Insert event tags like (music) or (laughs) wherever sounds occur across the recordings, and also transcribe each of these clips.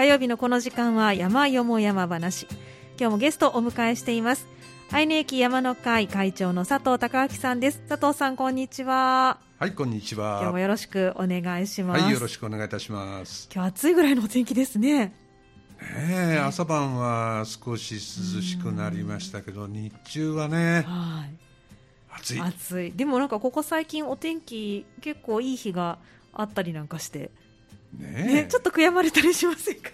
火曜日のこの時間は山よも山話。今日もゲストをお迎えしています。愛媛駅山の会会長の佐藤孝明さんです。佐藤さんこんにちは。はいこんにちは。今日もよろしくお願いします。はいよろしくお願いいたします。今日暑いぐらいのお天気ですね。ねえ朝晩は少し涼しくなりましたけど日中はねはい。暑い。暑い。でもなんかここ最近お天気結構いい日があったりなんかして、ねね、ちょっと悔やまれたりしませんか？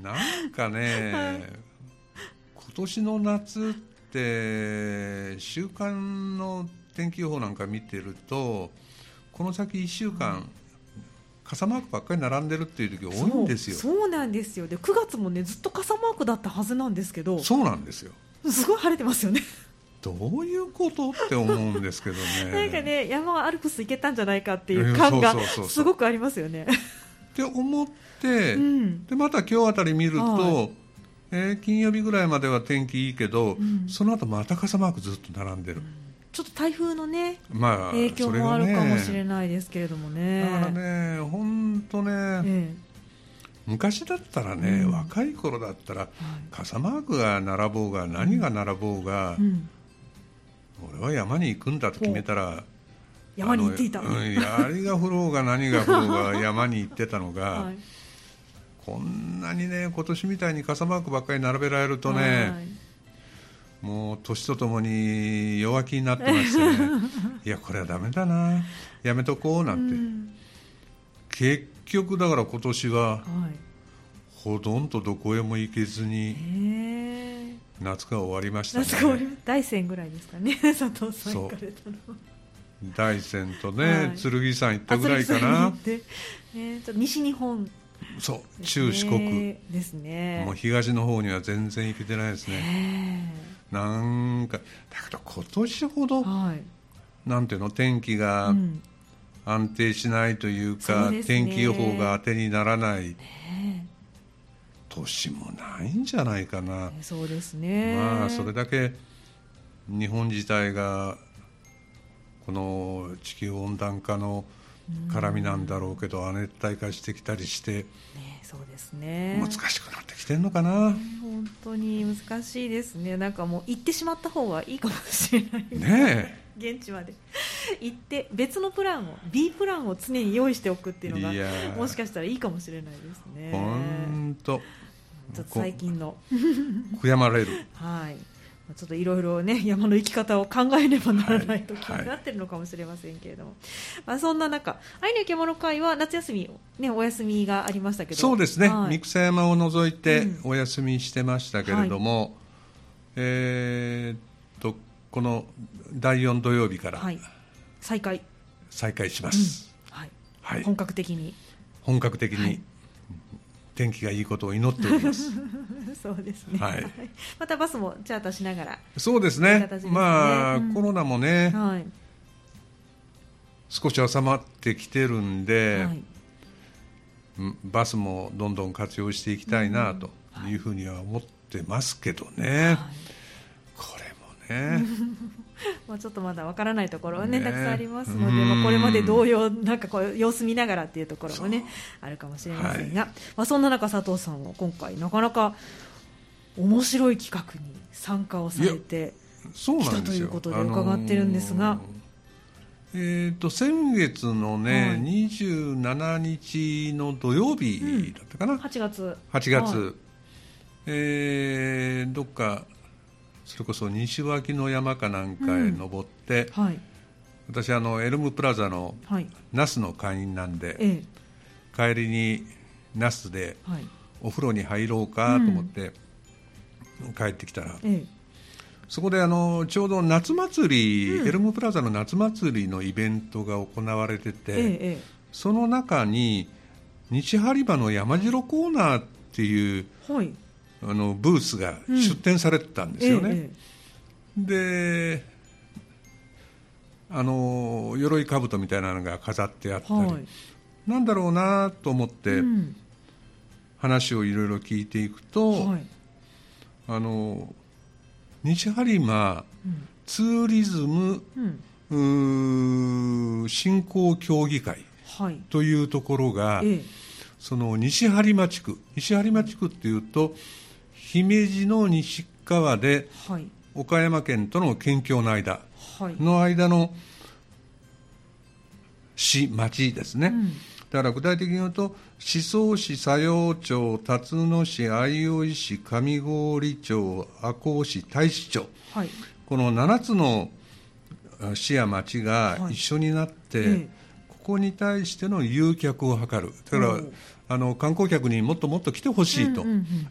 なんかね、はい。今年の夏って週間の天気予報なんか見てるとこの先1週間、傘マークばっかり並んでるっていう時多いんですよ。そうそうなんですよ。で9月もねずっと傘マークだったはずなんですけど。そうなんですよ。すごい晴れてますよねどういうことって思うんですけどね。(laughs) なんかね山アルプス行けたんじゃないかっていう感がすごくありますよね。って思って、うん。でまた今日あたり見ると、はい。えー金曜日ぐらいまでは天気いいけど、ん。その後また傘マークずっと並んでる、ちょっと台風のねまあ影響もあるかもしれいないですけれどもね。だからね本当ね、え昔だったらね、うん。若い頃だったらえ傘マークが並ぼうが何が並ぼうが、うん、俺は山に行くんだと決めたら山に行っていた、うん、槍が降ろうが何が降ろうが (laughs) 山に行ってたのが、はい。こんなにね今年みたいに傘マークばっかり並べられるとね、はい。もう年とともに弱気になってましてね。(laughs) いやこれはダメだな。やめとこうなんて、うん。結局だから今年ははい。ほとんどどこへも行けずに夏が終わりました夏が終わりね大山ぐらいですかね。(laughs) 佐藤さん行かれたの大山とね、はい。剣山行ったぐらいかな。西日本。そう中四国。ですね。もう東の方には全然行けてないですね。ねなんかだけど今年ほどえはい。なんていうの天気がうん。安定しないというそか、うですね。天気予報が当てにならない。ね年もないんじゃないかな、えそうですね。まあそれだけ日本自体がこの地球温暖化の絡みなんだろうけど亜熱帯化してきたりしてねそうですね。難しくなってきてるのかな、本当に難しいですね。なんかもう行ってしまった方がいいかもしれない。ね現地まで。行って別のプランを B プランを常に用意しておくっていうのがもしかしたらいいかもしれないですね。え本当ちょっと最近の。悔やまれる。はい。ちょっといろいろね (laughs) 山の生き方を考えねばならない時はい。になってるのかもしれませんけれども、まあ、そんな中愛の獣会は夏休み、ね、お休みがありましたけど。そうですね、はい。三草山を除いてうん。お休みしてましたけれども、えーっとこの第4土曜日からはい、再開、再開します、はい。はい。本格的に。本格的はい。に天気がいいことを祈っております。(laughs) そうですね、はい。またバスもチャーターしながら、そうですね。ねまあ、うん。コロナもねはい。少し収まってきてるんで、はい。うんバスもどんどん活用していきたいなというふうには思ってますけどね、はい。これもね (laughs) (laughs) まあ、ちょっとまだわからないところはねね。たくさんありますので、うん。まあ、これまで同様なんかこう様子見ながらっていうところもねあるかもしれませんが、まあ、そんな中佐藤さんは今回なかなか面白い企画に参加をされてそうなんですよ。来たということで伺ってるんですが。あのーえー、と先月のね、はい。27日の土曜日だったかな、8月。8月、はい。えーどっかそれこそ西脇の山かなんかへ登って、はい。私あのエルムプラザのはい。那須の会員なんでえ帰りに那須でお風呂に入ろうかと思って帰ってきたら、えそこであのちょうど夏祭り、うん。エルムプラザの夏祭りのイベントが行われてて、その中に西播磨の山城コーナーっていうえはいあのブースがうん。出展されてたんですよね。えであの鎧兜みたいなのが飾ってあったり、えはい。なんだろうなと思ってうん。話をいろいろ聞いていくと、はい。あの西播磨うん。ツーリズムうん。振興協議会はい。というところが、ええ。その西播磨地区。西播磨地区っていうと姫路の西側ではい。岡山県との県境の間はい。の間の市町ですね、うん。だから具体的に言うと宍粟市佐用町辰野市相生市上郡町赤穂市太子町。はい。この7つのあ市や町がはい。一緒になって、ええ。ここに対しての誘客を図る。だからあの観光客にもっともっと来てほしいと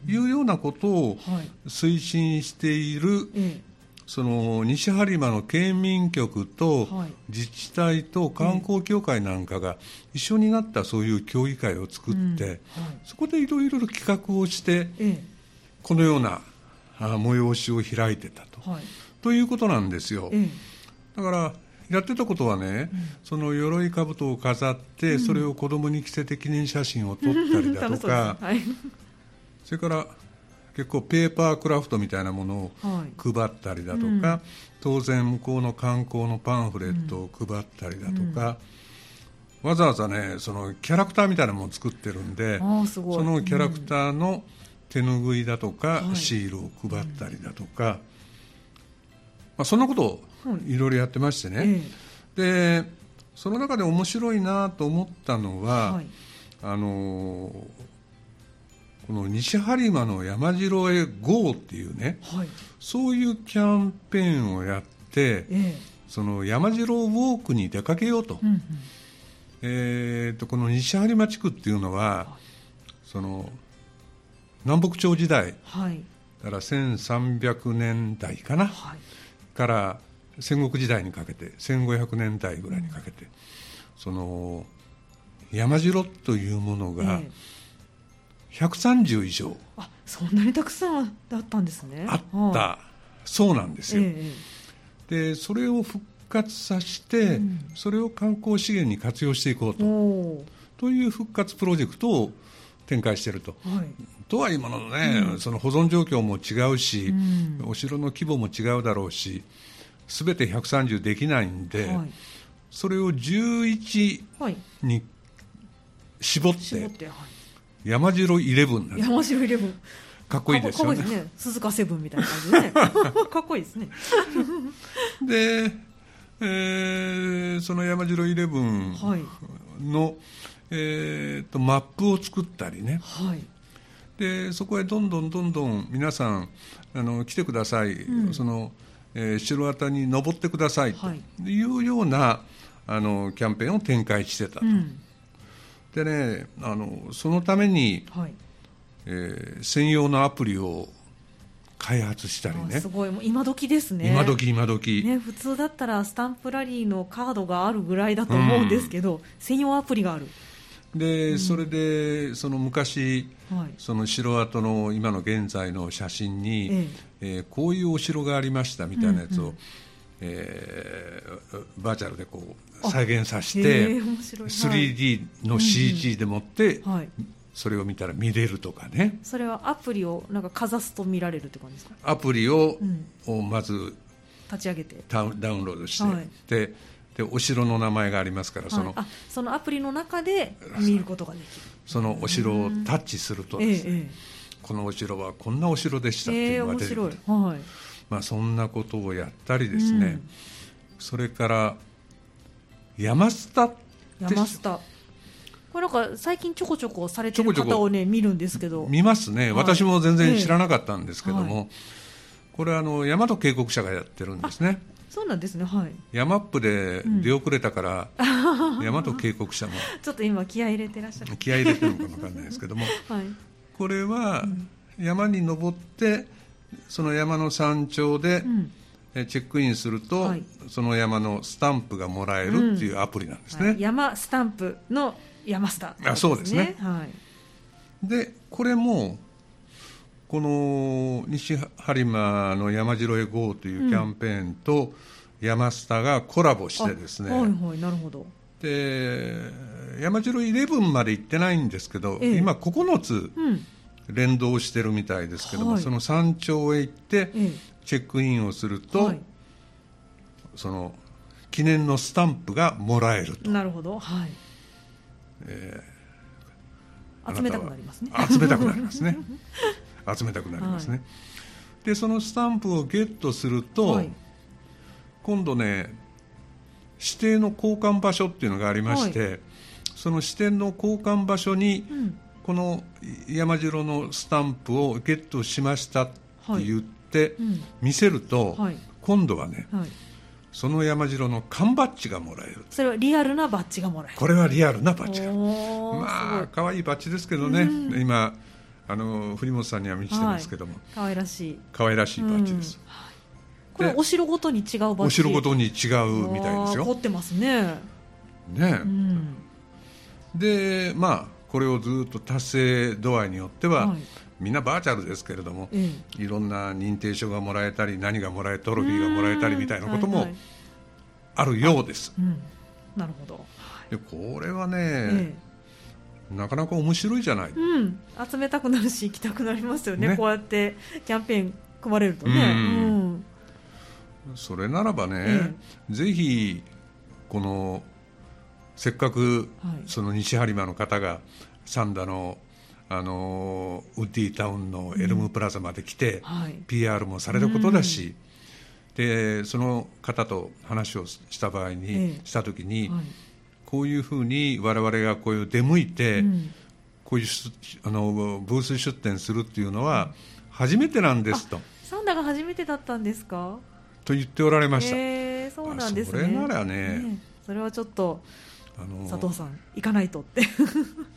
いうようなことをはい。推進しているえその西播磨の県民局とはい。自治体と観光協会なんかが一緒になったそういう協議会を作って、そこでいろいろ企画をしてえこのようなあ催しを開いてたと。い。ということなんですよ。え。だからやってたことはね、その鎧兜を飾って、それを子供に着せて記念写真を撮ったりえだとか、(laughs) はい。それから結構ペーパークラフトみたいなものをはい。配ったりだとか、当然向こうの観光のパンフレットを配ったりだとか、わざわざねそのキャラクターみたいなものを作ってるんでそのキャラクターの手ぬぐいだとか、はい。シールを配ったりだとか、まあ、そんなことをはいいろいろやってましてね、えでその中で面白いなと思ったのえは、はい。あのーこの西播磨の山城へ GO っていうねはい。そういうキャンペーンをやってえその山城ウォークに出かけようと,、えうんうん。えーとこの西播磨地区っていうのはその南北朝時代はい。だから1300年代かなはい。から戦国時代にかけて1500年代ぐらいにかけて、その山城というものがええ。130以上あそんなにたくさんだったんですね。あった、はそうなんですいえよ、えでそれを復活させて、うん。それを観光資源に活用していこうええと。おという復活プロジェクトを展開していると。ーはい。とは今のね、その保存状況も違うし、うん。お城の規模も違うだろうし全て130できないんで、はい。それを11はい。に絞って絞っては山城イレブン山城イレブンかっこいいですよね。かっこいいですね。鈴鹿セブンみたいな感じで。ね (laughs) かっこいいですね。(laughs) で、えーその山城イレブンはい。の、えーとマップを作ったりね。はい。でそこへどんどんどんどん皆さんあの来てください、うん。そのえー城跡に登ってくださいとはい。いうようなあのキャンペーンを展開してたと、うん。でねあのそのために、はい。えー専用のアプリを開発したりね。あすごい。もう今時ですね。今時今時、ね、普通だったらスタンプラリーのカードがあるぐらいだと思うんですけど、専用アプリがある、でそれでその昔はい。その城跡の今の現在の写真に、ええ。ーこういうお城がありましたみたいなやつを、うんうんえーバーチャルでこう再現させへてえ面白い。3D の CG でもってはい、それを見たら見れるとかね。それはアプリをなんかかざすと見られるって感じですか？アプリを,、うん。をまず立ち上げて。ダウンダウンロードして、はい。ででお城の名前がありますからその,、はい、あそのアプリの中で見ることができる。そのお城をタッチするとええですね、えこのお城はこんなお城でしたってえええいうのが出てくる面白い、はい。まあ、そんなことをやったりですね、うん。それから山スタって山スタこれなんか最近ちょこちょこされてる方をね見るんですけど。見ますね、はい。私も全然知らなかったんですけども、えこれはあの大和渓谷社がやってるんですねそうなんですねはい。山っぷで出遅れたから、大和渓谷社もちょっと今気合い入れてらっしゃる気合い入れてるのかもわかんないですけども。(laughs) はい。これは山に登ってその山の山頂でうん。えチェックインすると、はい。その山のスタンプがもらえるっていうアプリなんですね、はい。山スタンプの山スタ、あそうですね。はい、でこれもこの西播磨の山城へ GO というキャンペーンと山スタがコラボしてですね、あはいはいなるほど。で山城11まで行ってないんですけど、ええ。今9つうん。連動してるみたいですけども、はい。その山頂へ行ってえチェックインをするえと、はい。その記念のスタンプがもらえると。なるほど。はい。あなたは集めたくなりますね。集めたくなりますね (laughs) 集めたくなりますね、でそのスタンプをゲットすると、はい。今度ね指定の交換場所っていうのがありまして、その指定の交換場所にうん。この山城のスタンプをゲットしましたって言ってうん。見せると、はい。今度はねはい。その山城の缶バッジがもらえるそれはリアルなバッジがもらえる。これはリアルなバッジが。まあ可愛いバッジですけどね、うん。今あの栗本さんには見せてますけども、可愛らしい。可愛らしいバッジです、うん。これはお城ごとに違うバッジ。お城ごとに違うみたいですあー凝よってますね。ねう、ん。でまあこれをずっと達成度合いによっては、はい。みんなバーチャルですけれども、えいろんな認定証がもらえたり何がもらえトロフィえーがもらえたりみたいなこともうんはいはい。あるようです、うん。なるほど。でこれはね、えなかなか面白いじゃない。え、うん。集めたくなるし行きたくなりますよね。ね。こうやってキャンペーン組まれるとね。うん。うん。それならばね、えぜひこのせっかくはい。その西播磨の方がサンダのあのウッディタウンのエルムプラザまで来て、はい。PR もされることだし、でその方と話をした場合に、ええ。した時に、はいこういうふうに我々がこういう出向いて、うん。こういう出あのブース出店するっていうのは初めてなんですと。サンダが初めてだったんですか？と言っておられました、ええそうなんですね。あそれならねえ。それはちょっとあの佐藤さん行かないとって。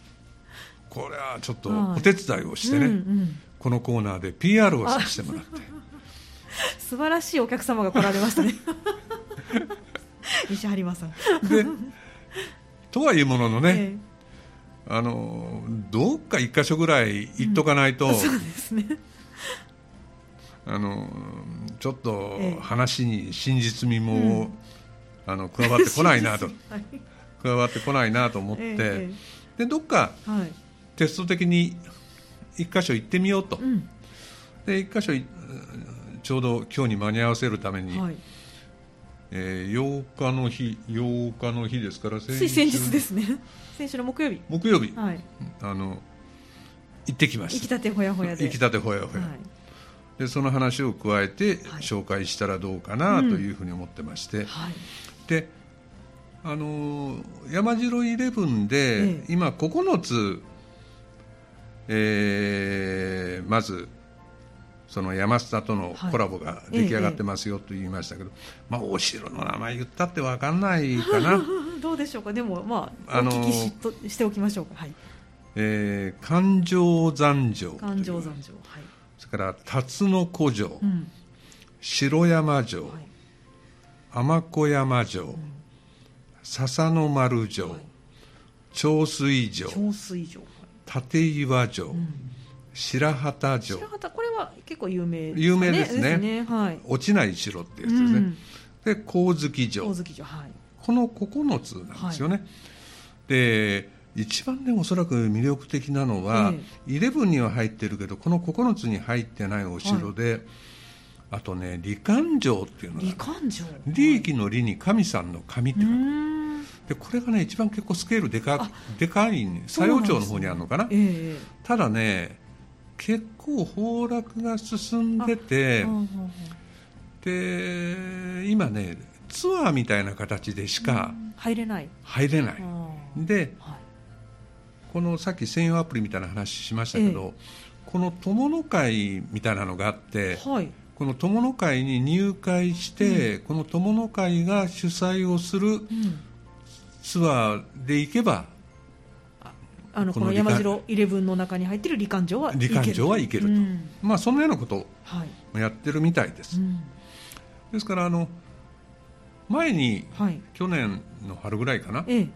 (laughs) これはちょっとはい。お手伝いをしてね、うんうん。このコーナーで PR をさせてもらって。素晴らしいお客様が来られましたね。西播磨さん。でとはいうもののね、えあのどっか一箇所ぐらい行っとかないと、え (laughs) そうですね。(laughs) あのちょっとええ。話に真実味も、あの加わってこないなと。(laughs) はい。加わってこないなと思って、えでどっかえはい。テスト的に一箇所行ってみようと、うん。で一箇所いちょうど今日に間に合わせるために、はいえー8日の日8日の日ですからつい先日ですね。(laughs) 先週の木曜日。木曜日、はい。あの行ってきました。行きたてほやほやで行きたてほやほや、はい。でその話を加えてはい。紹介したらどうかなというふうに思ってまして、はい。であのー山城イレブンで、ええ。今9つ、えーまずその山下とのはい。コラボが出来上がってますよと言いましたけど、まあ、お城の名前言ったって分かんないかな、(laughs) どうでしょうか？でもまああのーお聞きしとしておきましょうか。はい。えー環状山城環状山城。はい。それから辰野古城、うん。城山城、はい。天子山城、笹の丸城、長水城。長水城。立岩城、白旗城。白旗。これは結構有名有名ですね。ですはい。落ちない城ってやつですね、うん。で光月城。城はい。この9つなんですよね、で一番ねおそらく魅力的なのは、11には入ってるけどこの9つに入ってないお城で、あとね李官城っていうの李が官城。利益の利に神さんの神ってう書くでこれがね一番結構スケールでかあでかいん佐用町の方にあるのかな、ええ。ただね結構崩落が進んでてうんうんうん。で今ねツアーみたいな形でしか入れない。入れない、うん。ではい。このさっき専用アプリみたいな話しましたけど、この友の会みたいなのがあってはい。この友の会に入会して、この友の会が主催をするうん。ツアーで行けばあのこの山城イレブンの中に入ってる李官城は李官城は行けると。うん。まあそんなようなことをはい。やってるみたいです、うん。ですからあの前にはい。去年の春ぐらいかな、ええ。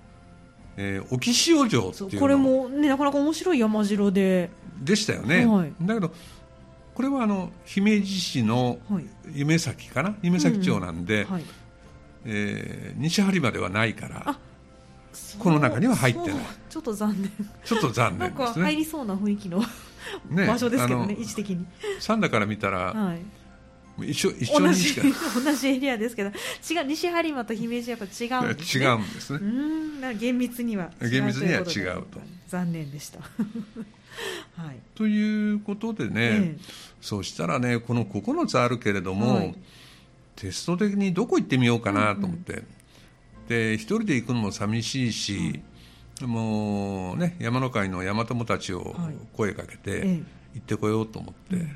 えー沖塩城っていうこれもねなかなか面白い山城で。でしたよね、はい。だけどこれはあの姫路市のはい。夢崎かな？夢崎町なんで、はい。えー西播磨ではないから。あこの中には入ってない。ちょっと残念。ちょっと残念ですね。入りそうな雰囲気のね場所ですけどね位置的に。三田から見たら、はい。一緒一緒同じにしか。同じエリアですけど違う西播磨と姫路はやっぱ違うんですね。(laughs) 違うんですね。うーん厳密には違う厳密には違うと。残念でした。(laughs) はい。ということでね、ええ。そうしたらねこの9つあるけれども、はい。テスト的にどこ行ってみようかなと思って、で一人で行くのも寂しいし、もうね山の会の山友たちをはい。声かけてええ。行ってこようと思って、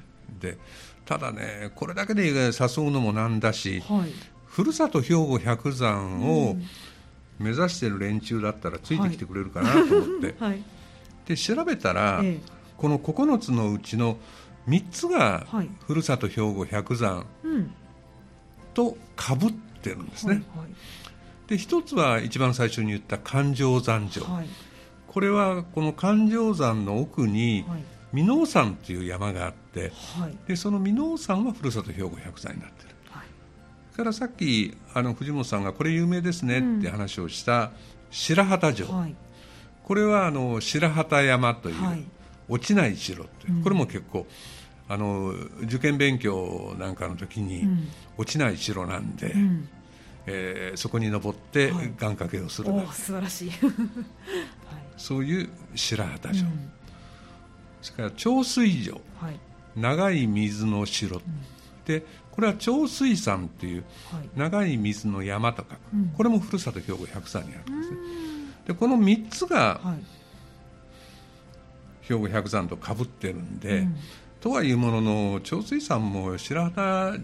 でただねこれだけで誘うのもなんだし、はい。ふるさと兵庫百山を目指してる連中だったらついてきてくれるかなと思って、(laughs) はい。で調べたら、えこの9つのうちの3つがはい。ふるさと兵庫百山とかぶってるんですね、はいで一つは一番最初に言った環状山城、はい。これはこの環状山の奥にはい。箕面山っていう山があってはい。でその箕面山はふるさと兵庫百山になってる。はい。それからさっきあの藤本さんがこれ有名ですねって話をした白旗城、はい。これはあの白旗山という、はい。落ちない城という、うん。これも結構あの受験勉強なんかの時に、うん。落ちない城なんで、うんえーそこに登ってはい。願掛けをする。な、おお素晴らしい。(laughs) はい。そういう白旗城、うん。それから長水城。はい。長い水の城、でこれは長水山っていうはい。長い水の山とか、うん。これもふるさと兵庫百山にあるんですね。でこの3つがはい。兵庫百山とかぶってるんで、うん。とはいうものの長水山も白旗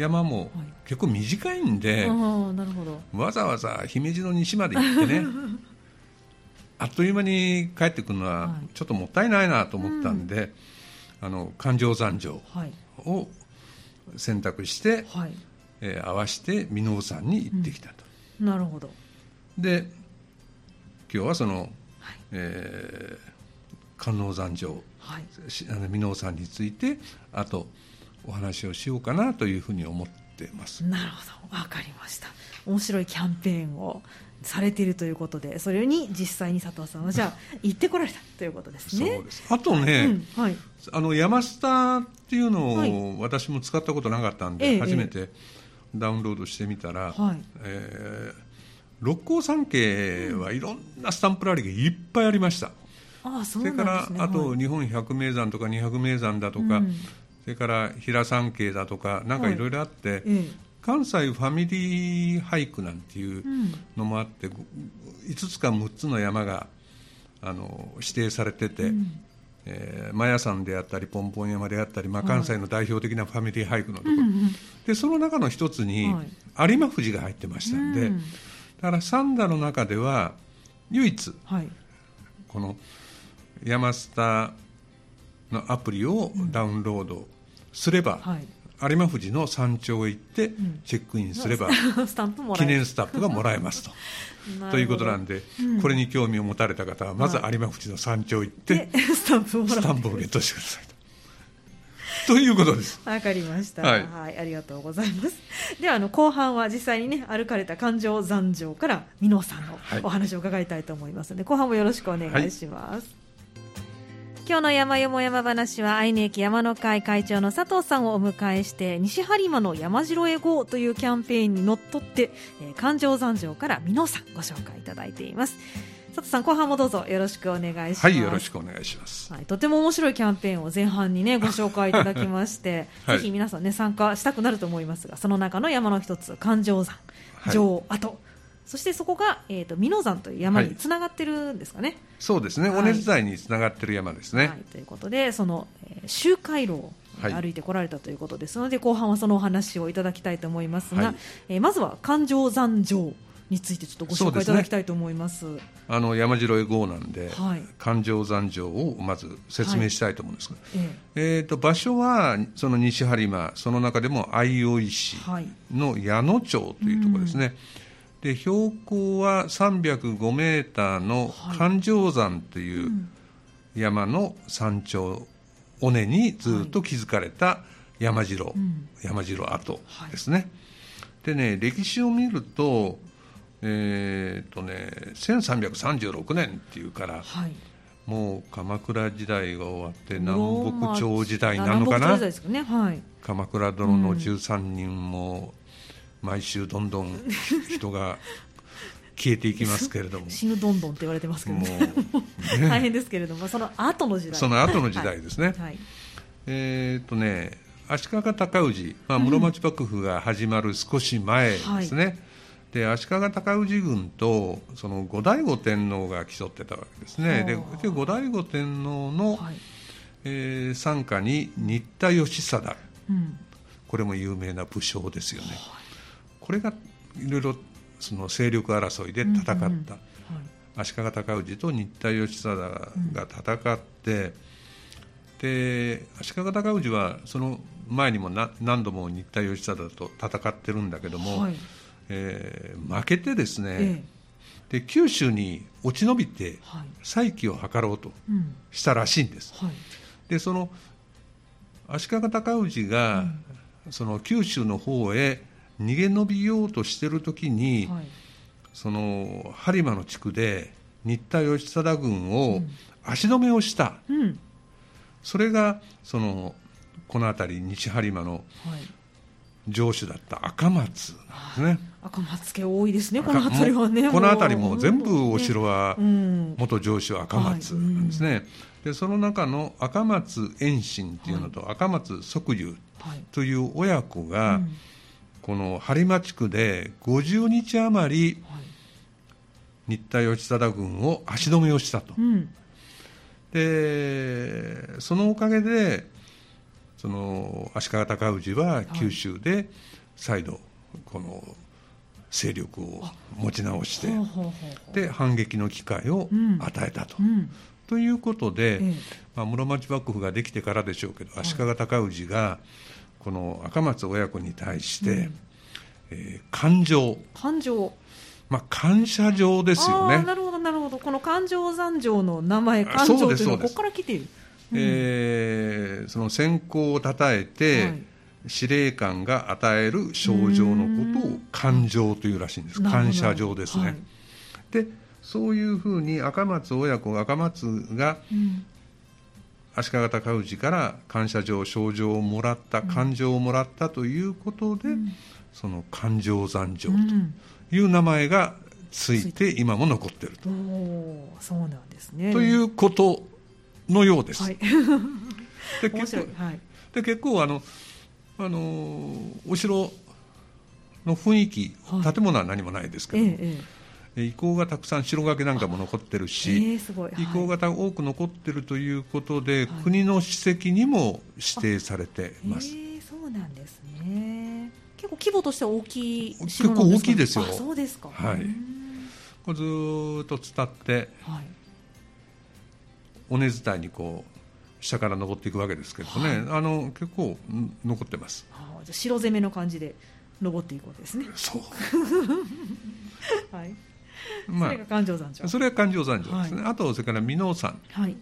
山もはい。結構短いんで、ああなるほど。わざわざ姫路の西まで行ってね (laughs) あっという間に帰ってくるのははい。ちょっともったいないなと思ったんで、あの環状山城はい。を選択して、はい。えー合わせて箕面山に行ってきたと、なるほど。で今日はその、はい。えー観音山城箕面山についてあとお話をしようかなというふうに思ってます。なるほど。わかりました。面白いキャンペーンをされているということでそれに実際に佐藤さんはじゃあ行ってこられたということですね。そうです。あとね、うんはい。あの山スタっていうのはい。を私も使ったことなかったんで、ええ初めてダウンロードしてみたら、はい。えー六甲山系はいろんなスタンプラリーがいっぱいありました、ああそうそれからなんですね。あとはい。日本百名山とか二百名山だとか、うんそれから平山系だとかなんかい。ろいろあって、え関西ファミリー俳句なんていうのもあって5つか6つの山があの指定されてて、うん。えーマヤ山であったりポンポン山であったり、まあ、関西の代表的なファミリー俳句のところ、うんうんでその中の一つにはい。有馬富士が入ってましたんで、うん。だから三田の中では唯一はい。この山スタのアプリをダウンロードすれば、はい。有馬富士の山頂へ行ってん。チェックインすれば、(laughs) 記念スタンプがもらえますと。(laughs) ということなんで、うん。これに興味を持たれた方はまず有馬富士の山頂行って、で (laughs) スタンプをもらスうタンプをゲットしてくださいと。ということです。わかりました、ははい。い、ありがとうございます。ではあの後半は実際にね歩かれた環状山城から美濃さんのはい。お話を伺いたいと思いますので、後半もよろしくお願いします。今日の山よも山話は愛媛駅山の会会長の佐藤さんをお迎えして西播磨の山城へ GO というキャンペーンにのっとって、えー、環状山城から美濃さんご紹介いただいています。佐藤さん後半もどうぞよろしくお願いします。はい、よろしくお願いします。はい、とても面白いキャンペーンを前半にねご紹介いただきまして、(laughs) はい。ぜひ皆さんね参加したくなると思いますがその中の山の一つ環状山はい。城跡、そしてそこが、えー、と美濃山という山につながってるんですかね。そうですね、はい。尾根伝いにつながってる山ですね。はい、ということでその、えー周回路をはい。歩いてこられたということですので、後半はそのお話をいただきたいと思いますが、はい。えーまずは環状山城についてちょっとご紹介いただきたいと思います。あの山城へ GO なんで、はい。環状山城をまず説明したいと思うんですが、ええ。ー、と場所はその西播磨、その中でも相生市の矢野町というところですね。で標高は305メーターの環状山といううん。山の山頂尾根にずっと築かれた山城、うん。山城跡ですね。でね歴史を見るとえーとね1336年っていうからはい。もう鎌倉時代が終わって南北朝時代になるのかな、鎌倉殿の13人も毎週どんどん人が消えていきますけれども。(laughs) 死ぬどんどんって言われてますけどもね。大変ですけれども。その後の時代。その後の時代ですね、はい。はい。えーっとね足利尊氏、まあ、室町幕府が始まる少し前ですね、で足利尊氏軍とその後醍醐天皇が競ってたわけですね、で後醍醐天皇の、はい。えー傘下に新田義貞。うん。これも有名な武将ですよね、これがいろいろその勢力争いで戦った、うんうんはい。足利尊氏と新田義貞が戦って、で足利尊氏はその前にもな何度も新田義貞と戦ってるんだけども、はい。えー負けてですね、えで九州に落ち延びて再起を図ろうとうん。したらしいんです。はい。でその足利尊氏が、その九州の方へ逃げ延びようとしてる時に、はい。その播磨の地区で新田義貞軍をうん。足止めをした、うん。それがそのこの辺り西播磨のはい。城主だった赤松なんですね。赤松家多いですねこの辺りはねこの辺りも全部お城はうん。元城主赤松なんですね、でその中の赤松延信っていうのと赤松即龍はい。という親子が、うんこの播磨地区で50日余りはい新田義貞軍を足止めをしたと、うん。でそのおかげでその足利尊氏は九州で再度この勢力を持ち直して、で反撃の機会をうん。与えたと。うん。ということで、ええ。まあ、室町幕府ができてからでしょうけど足利尊氏がこの赤松親子に対して、うん。えー感情、感情。まあ、感謝状ですよね。なるほどなるほど。この感情残情の名前あ感情というのはここから来ている。えーその先行をたたえて、はい。司令官が与える賞状のことを感情というらしいんです。感謝状ですね、はい。でそういうふうに赤松親子赤松がうん足利尊氏から感謝状賞状をもらった感情をもらったということで、その感情残情うんという名前がついて今も残っていると,、そうなんですね。ということのようです、はい。で面 (laughs) 結構白い。はい。で結構あの、あのーお城の雰囲気、はい。建物は何もないですけどえええ遺構がたくさん城垣なんかも残ってるえし、ええすごい。はい。遺構がた多く残ってるということで、はい。国の史跡にも指定されてます。ええそうなんですね。結構規模としては大きい結構大きいですよ。あそうですか。はい。うん。これずーっと伝ってはい。尾根伝いにこう下から登っていくわけですけどね、あの結構ん残ってます。ああじゃあ城攻めの感じで登っていくわけですね。そう。(laughs) はい (laughs) まそれが感情山頂。あ、それは環状山城ですね、あとそれから箕面山。はい。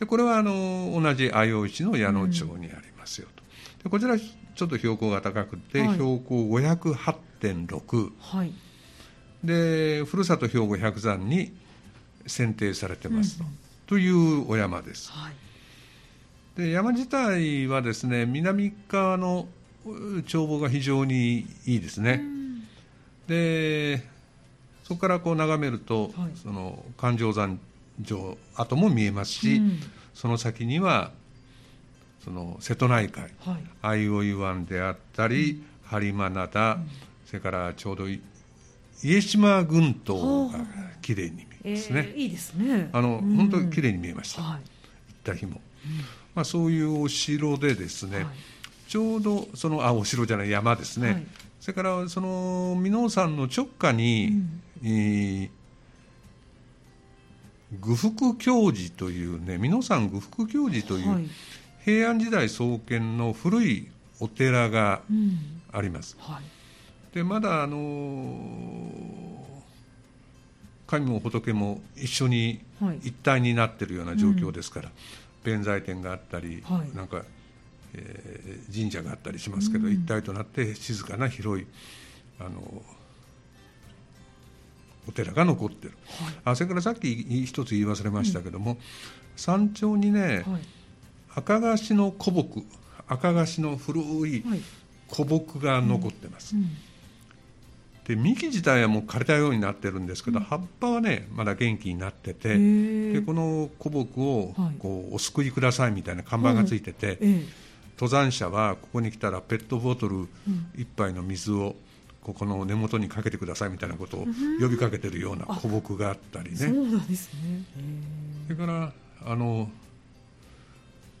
でこれはあの同じ相生市の矢野町にありますよと、でこちらちょっと標高が高くて、はい。標高508.6はい。でふるさと兵庫百山に選定されてますと,、うんうん。というお山です。はい。で山自体はですね南側のう眺望が非常にいいですね、うん。でそこからこう眺めると、はい。その環状山城跡も見えますし、うん。その先にはその瀬戸内海はい。相生湾であったり、播磨灘、それからちょうどい家島群島が綺麗に見えますね、ええいいですね。あのうん。本当に綺麗に見えました、はい。行った日も、まあ、そういうお城でですね、はい。ちょうどそのあお城じゃない山ですね、はい。それからその箕面山の直下に、えー愚福教寺というね箕面山愚福教寺という、はい。平安時代創建の古いお寺がうん。あります。はい。でまだあのー神も仏も一緒にはい。一体になっているような状況ですから、弁財天があったり、はい。なんか、えー神社があったりしますけど、うん。一体となって静かな広いあのお寺が残ってる、あそれからさっき一つ言い忘れましたけども、山頂にね、赤菓子の古木赤菓子の古い古木が残ってます、で幹自体はもう枯れたようになってるんですけど、葉っぱはねまだ元気になっててでこの古木をこうお救いくださいみたいな看板がついてて、登山者はここに来たらペットボトル1杯の水をここの根元にかけてくださいみたいなことを呼びかけてるような古木があったりね。そうなんですね。それからあの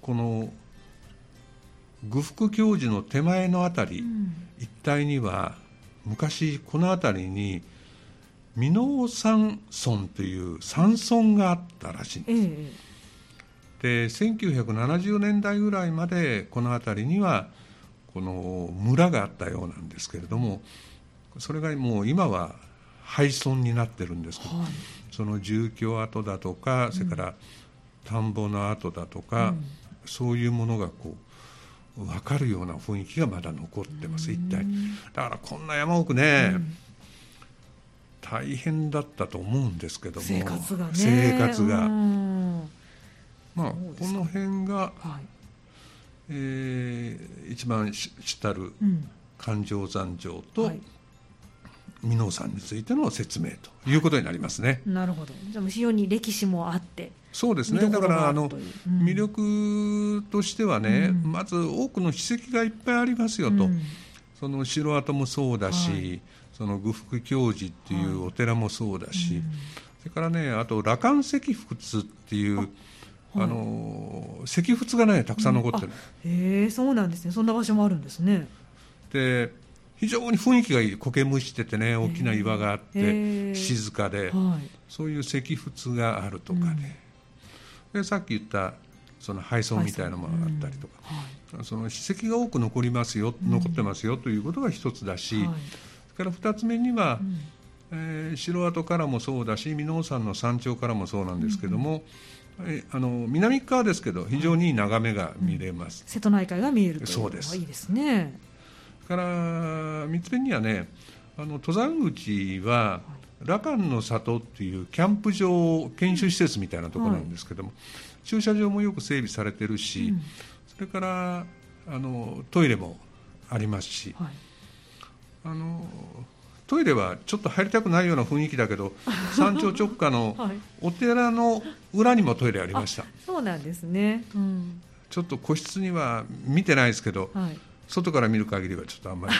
この呉服教授の手前の辺り、一帯には昔この辺りに箕面山村という山村があったらしいんです、えで1970年代ぐらいまでこの辺りにはこの村があったようなんですけれどもそれがもう今は廃村になってるんですけど、はい、その住居跡だとか、それから田んぼの跡だとか、うん、そういうものがこう分かるような雰囲気がまだ残ってます一体。だからこんな山奥ね、うん、大変だったと思うんですけども生活がね。生活が。まあこの辺が、はい、えー、一番主たる環状山城と、はい箕面さんについての説明ということになりますね。なるほど。じゃあ非常に歴史もあって、そうですね。だからあの、うん、魅力としてはね、うん、まず多くの史跡がいっぱいありますよと。うん、その城跡もそうだし、はい、その呉服教授っていうお寺もそうだし、はい、それからねあと羅漢石窟っていう。あの石窟がねたくさん残ってる、へえそうなんですねそんな場所もあるんですねで非常に雰囲気がいい苔むしててね大きな岩があって、静かで、はい、そういう石窟があるとかね、うん、でさっき言ったその配送みたいなものがあったりとか、うんはい、その史跡が多く残りますよ、うん、残ってますよということが一つだし、はい、それから二つ目には、うん、えー、城跡からもそうだし箕面山の山頂からもそうなんですけども、えあの南側ですけど非常にいい眺めが見れます、瀬戸内海が見えるというそうですいいです。ねから3つ目にはねあの登山口は羅漢の里っていうキャンプ場研修施設みたいなところなんですけども、はい、駐車場もよく整備されてるし、うん、それからあのトイレもありますし、はい、あのトイレはちょっと入りたくないような雰囲気だけど (laughs) 山頂直下のお寺の裏にもトイレありました、そうなんですね、うん、ちょっと個室には見てないですけど、はい外から見る限りはちょっとあんまり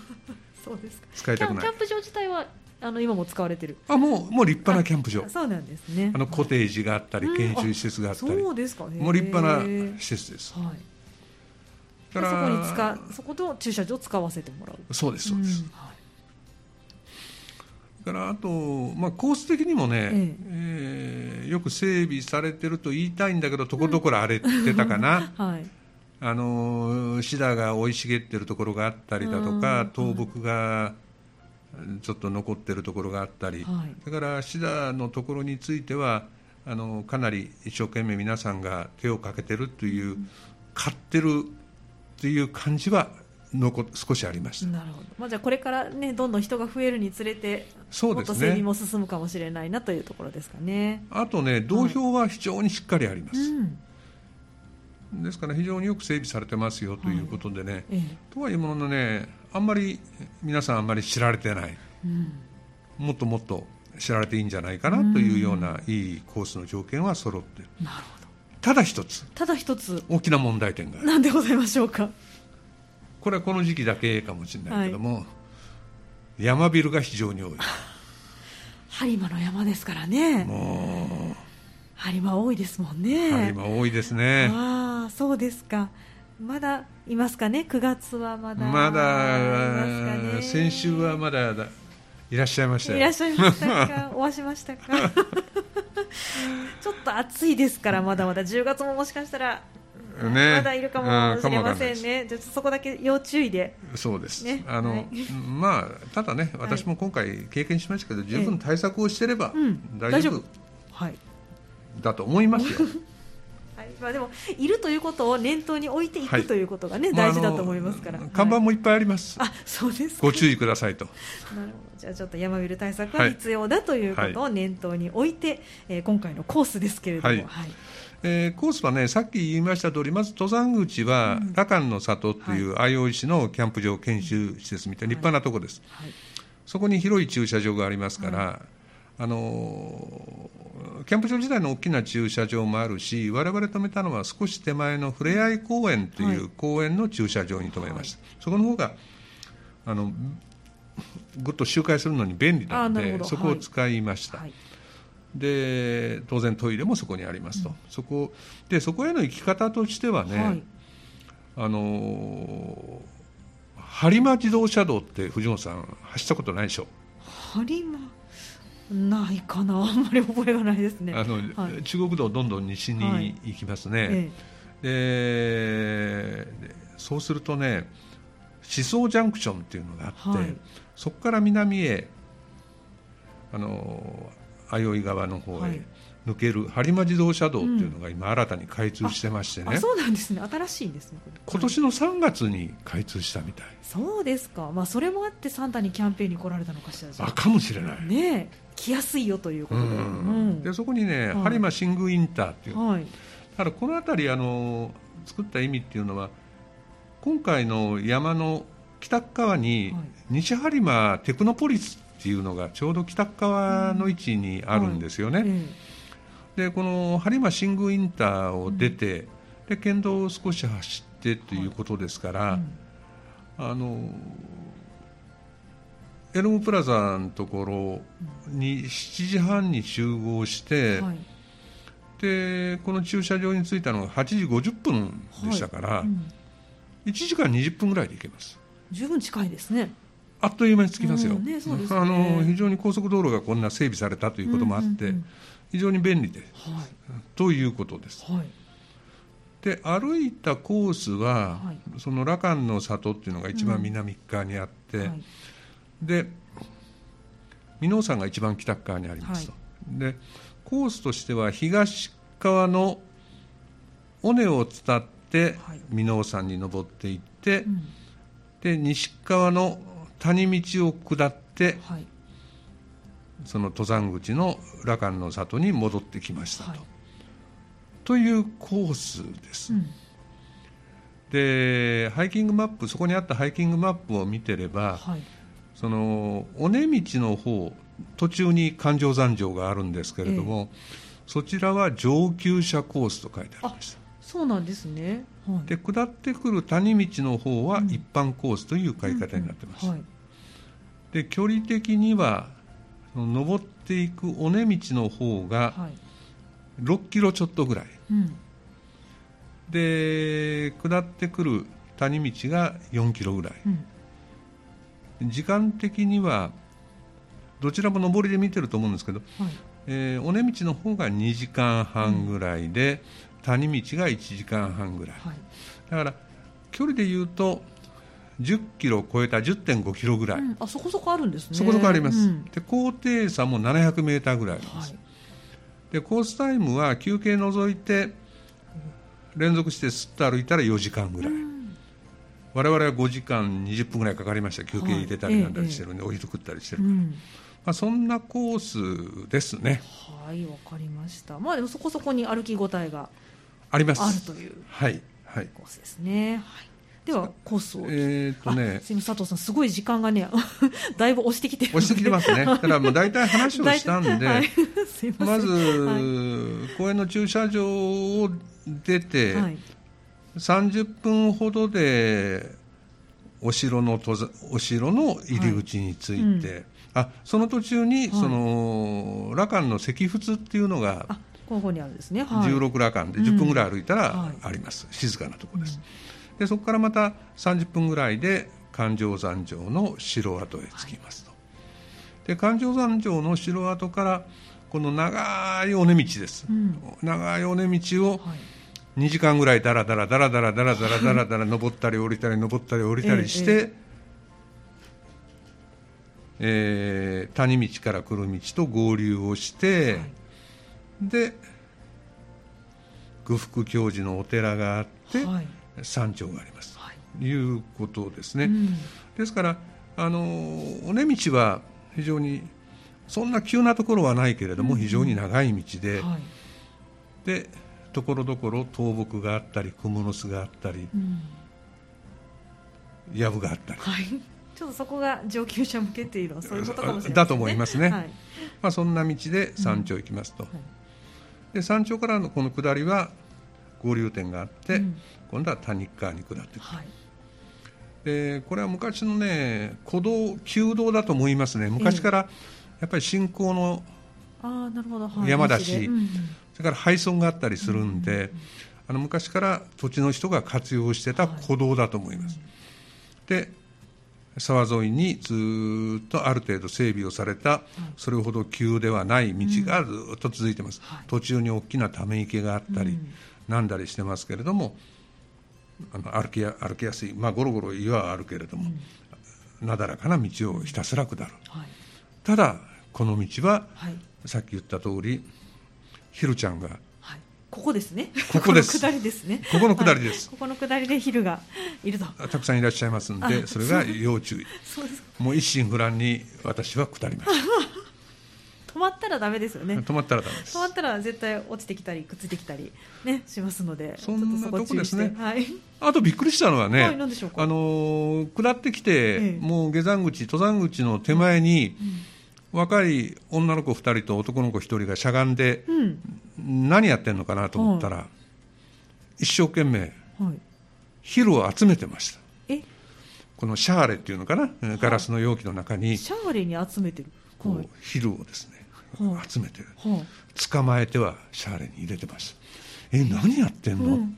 (laughs) そうですか。使いたくない。キャンプ場自体はあの今も使われてる。あもうもう立派なキャンプ場。そうなんですね。あのコテージがあったり、研修施設があったり。そうですか。もう立派な施設です、はい、からそこに使そこと駐車場使わせてもらう。そうですそうです、はい。からあと、まあ、コース的にもね、ええ。えー、よく整備されてると言いたいんだけどところどころ荒れてたかな、(laughs) はいあのシダが生い茂ってるところがあったりだとか、倒木がちょっと残ってるところがあったり、はい、だからシダのところについてはあのかなり一生懸命皆さんが手をかけてるという、うん、買ってるという感じは残少しありました。なるほど、まあ、じゃあこれからねどんどん人が増えるにつれてそうですね。整備も進むかもしれないなというところですかね。あとね道標は非常にしっかりあります、はいうんですから非常によく整備されてますよということでね、はいええ、とはいうもののねあんまり皆さんあんまり知られてない、うん、もっともっと知られていいんじゃないかなというようないいコースの条件は揃ってる。なるほど。ただ一つ。ただ一つ。大きな問題点が何でございましょうか。これはこの時期だけかもしれないけども、はい、山ビルが非常に多い。播磨の山ですからね。もう。播磨多いですもんね。播磨多いですねそうですか。まだいますかね？9月はまだ。まだ、先週はまだいらっしゃいましたいらっしゃいましたか？お会いしましたか？(laughs) ちょっと暑いですからまだまだ。10月ももしかしたらね、まだいるかもしれませんね、じゃそこだけ要注意で、そうです、ね、あの、はい、(laughs) まあ、ただね、私も今回経験しましたけど、十分対策をしていれば大丈夫、はい、だと思いますよ。(laughs) はい、まあでもいるということを念頭に置いていく、はい、ということがね大事だと思いますから。看板もいっぱいあります。あ、そうですご注意くださいと。なるほど。じゃあちょっと山ビル対策は必要だということを念頭に置いて、はい、えー、今回のコースですけれども。はい。えー、コースはね、さっき言いました通り、まず登山口は、羅漢の里という相生市のキャンプ場、研修施設みたいな立派なところです、そこに広い駐車場がありますから、はい、あのキャンプ場自体の大きな駐車場もあるし、われわれ止めたのは少し手前のふれあい公園という公園の駐車場に止めました、そこの方があのぐっと周回するのに便利なので、そこを使いました。で当然トイレもそこにありますと、うん、そこでそこへの行き方としてはね、はい、あの播磨自動車道って藤本さん走ったことないでしょ？播磨？ないかな。あんまり覚えがないですね。あの、はい、中国道どんどん西に行きますね、はい、でそうするとね思想ジャンクションっていうのがあって、そこから南へあの相生川の方へ抜ける播磨自動車道っていうのが今新たに開通してましてね、うん、そうなんですね。新しいんですね今年の3月に開通したみたい、そうですか、まあ、それもあってサンタにキャンペーンに来られたのかしらあ。かもしれない。ね来やすいよということで。うん、でそこにね、はい、播磨新宮インターっていう、はい、だからこの辺りあの作った意味っていうのは今回の山の北側に西播磨テクノポリスっていうのがちょうど北側の位置にあるんですよね。うんはい、でこの播磨新宮インターを出て、うん、で県道を少し走ってということですから、はいうん、あのエルムプラザのところに7時半に集合して、はい、でこの駐車場に着いたのが8時50分でしたから、はい。1時間20分ぐらいで行けます。十分近いですね。あっという間に着きますよ、うんねね、あの非常に高速道路がこんな整備されたということもあって、うんうんうん、非常に便利で、はい、ということです。はい、で歩いたコースは、はい、その羅漢の里っていうのが一番南側にあって、うん、で箕面山が一番北側にありますと、でコースとしては東側の尾根を伝って箕面山に登っていって、うん、で西側の谷道を下って、はい、その登山口の羅漢の里に戻ってきましたと。はい、というコースです。うん、でハイキングマップそこにあったハイキングマップを見てれば、はい、その尾根道の方途中に環状山上があるんですけれども、えそちらは上級者コースと書いてありました。そうなんですね、はい、で下ってくる谷道の方は一般コースという書き方になってます、で距離的には登っていく尾根道の方が6キロちょっとぐらい、うん、で下ってくる谷道が4キロぐらい、うん、時間的にはどちらも上りで見てると思うんですけど、はい、えー、尾根道の方が2時間半ぐらいで、谷道が1時間半ぐらい、はい、だから距離でいうと10キロを超えた10.5キロぐらい、うん、あそこそこあるんですね。そこそこあります、うん、で高低差も700メーターぐらいあります、はい、でコースタイムは休憩除いて連続してすっと歩いたら4時間ぐらい、うん、我々は5時間20分ぐらいかかりました。休憩入れたりなんだりしてるんで、はい、お湯食ったりしてる。から、うん、まあ、そんなコースですね。はいわかりました。まあでもそこそこに歩き応えがあります。あるというはいはい。コースですね、はいではコースを。えっ、とね。すみ佐藤さんすごい時間がね (laughs) だいぶ押してきて押してきてますね。だからもう大体話をしたんで、(laughs) はい、まず、はい、公園の駐車場を出て、はい、30分ほどでお城のお城の入り口に着いて、はいうん、あその途中に、その羅漢の石仏っていうのがこの方にあるんですね、はい、16羅漢で10分ぐらい歩いたらあります、うん、静かなところです、うん、でそこからまた30分ぐらいで環状山城の城跡へ着きますと、はい、で環状山城の城跡からこの長い尾根道です、うん、長い尾根道を2時間ぐらいだらだらだらだらだらだらだらだら登ったり降りたり登ったり降りたりして、えええー、谷道から来る道と合流をして、はい。で呉服教授のお寺があって、はい山頂があります。はい。ということですね、うん。ですからあの尾根道は非常にそんな急なところはないけれども、うん非常に長い道で、はい。でところどころ倒木があったりクモの巣があったりうん。藪があったり、はい。ちょっとそこが上級者向けっていうのはそういうことかもしれないね。だと思いますね。はい。まあ、そんな道で山頂行きますと、はい。で山頂からのこの下りは合流点があって、うん。今度は谷川に下ってくる。はい。でこれは昔のね古道旧道だと思いますね。昔からやっぱり信仰の山だしうんうん。それから廃村があったりするんで、あの昔から土地の人が活用してた古道だと思います、で沢沿いにずーっとある程度整備をされた、それほど急ではない道がずーっと続いてます、はい。途中に大きなため池があったり、うんなんだりしてますけれどもあの歩きや歩きやすい、まあ、ゴロゴロ岩はあるけれども、なだらかな道をひたすら下る。はい。ただこの道ははい。さっき言った通りひるちゃんがはい。ここですね。ここです。この下りですね。ここの下りです。はい。ここの下りで昼がいると。たくさんいらっしゃいますんあでそれが要注意。そうもう一心不乱に私は下りまし (laughs) 止まったらダメですよね。た止まったらダメです。止まったら絶対落ちてきたりくっついてきたりねしますのでそんなとそこですね。はい。あとびっくりしたのはね、はい何でしょうか？あのー下ってきて、ええ。もう下山口、登山口の手前に、若い女の子2人と男の子1人がしゃがんで、うん。何やってんのかなと思ったら、一生懸命、はい。ヒルを集めてました。え？このシャーレっていうのかな、ガラスの容器の中に、シャーレに集めてる。こはい。うヒルをですね、はい集めて、は捕まえてはシャーレに入れてました。え、何やってんの、うん。っ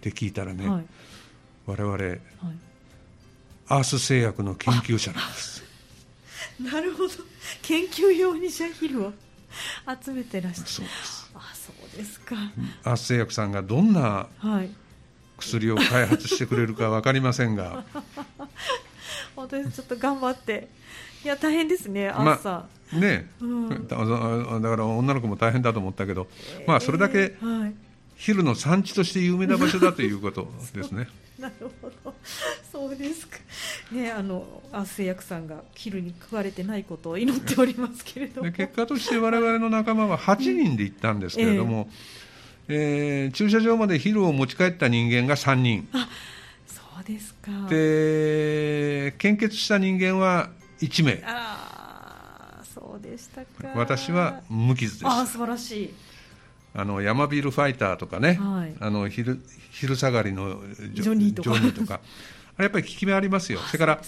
て聞いたらね、いはい。我々、はい。アース製薬の研究者なんです。(laughs) なるほど。研究用にシャヒルを集めてらっしゃるそうです。あそうですか。アース製薬さんがどんなはい。薬を開発してくれるか分かりませんが、本当にちょっと頑張って。いや大変ですねま朝、ね、うんだ (laughs) だから女の子も大変だと思ったけど、まあそれだけ昼の産地として有名な場所だということですね。(laughs) なるほど、そうですか。ね、あの、あ、製薬さんが昼に食われてないことを祈っておりますけれども。で結果として我々の仲間は8人で行ったんですけれども、えー駐車場まで昼を持ち帰った人間が3人そうですか。で献血した人間は1名ああ、そうでしたか。私は無傷です。ああ、素晴らしい。あの山ビルファイターとかね、はい。あの昼昼下がりのジジョニーとか。とか。あれやっぱり効き目ありますよ。それから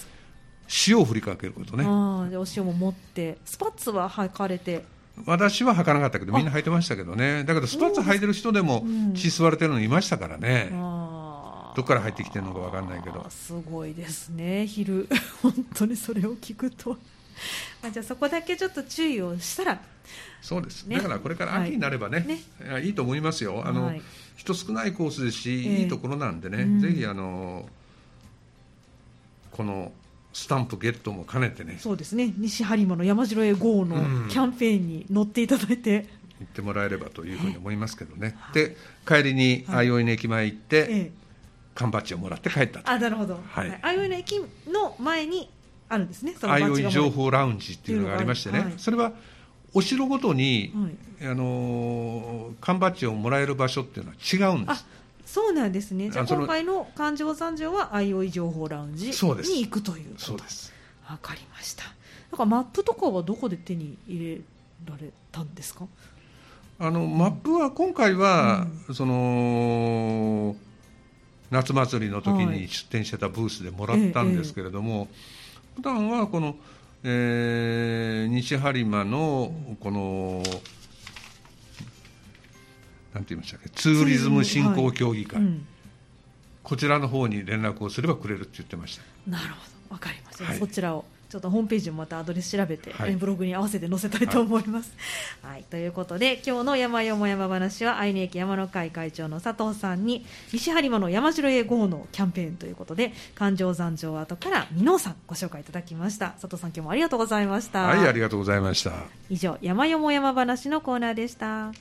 塩を振りかけることね。あお塩も持って、スパッツは履かれて。私は履かなかったけどみんな履いてましたけどね。だけどスパッツ履いてる人でもうん。血吸われてるのいましたからね、ああ。どっから入ってきてるのか分かんないけど。すごいですね、昼、(laughs) 本当にそれを聞くと。あじゃあそこだけちょっと注意をしたら、そうです、ね。だからこれから秋になればね,、はい。ね。いやいいと思いますよ。あの、はい。人少ないコースですし、ええ。いいところなんでね、うん。ぜひあのこのスタンプゲットも兼ねてね。そうですね。西播磨の山城へ GO のうん。キャンペーンに乗っていただいて、行ってもらえればというふうに思いますけどね、で帰りにはい。相生駅前行って、ええ、缶バッジをもらって帰ったと。あなるほど、はい。あい。うの駅の前にあるんですね、そのバッ相情報ラウンジっていうのがありましてね、はい。それはお城ごとに、はい。あのー缶バッジをもらえる場所っていうのは違うんであす。そうなんですね、じゃああその今回の環状三条は相生情報ラウンジにそうです。行くということ。そうです。わかりました、なんかマップとかはどこで手に入れられたんですか、あのマップは今回は、その夏祭りの時はいに出店してたブースでもらったんですけれども、普段はこの、えー西播磨のこのなんて言いましたっけ？ツーリズム振興協議会、うん、こちらの方に連絡をすればくれるって言ってました。なるほど、わかりました、はい。そちらをちょっとホームページもまたアドレス調べて、はいえブログに合わせて載せたいと思います。はい、ということで、今日の山よも山話は、愛媛駅山の会会長の佐藤さんに、西播磨の山城へ GO のキャンペーンということで、環状山城跡から美濃さんご紹介いただきました。佐藤さん、今日もありがとうございました。はい、ありがとうございました。以上、山よも山話のコーナーでした。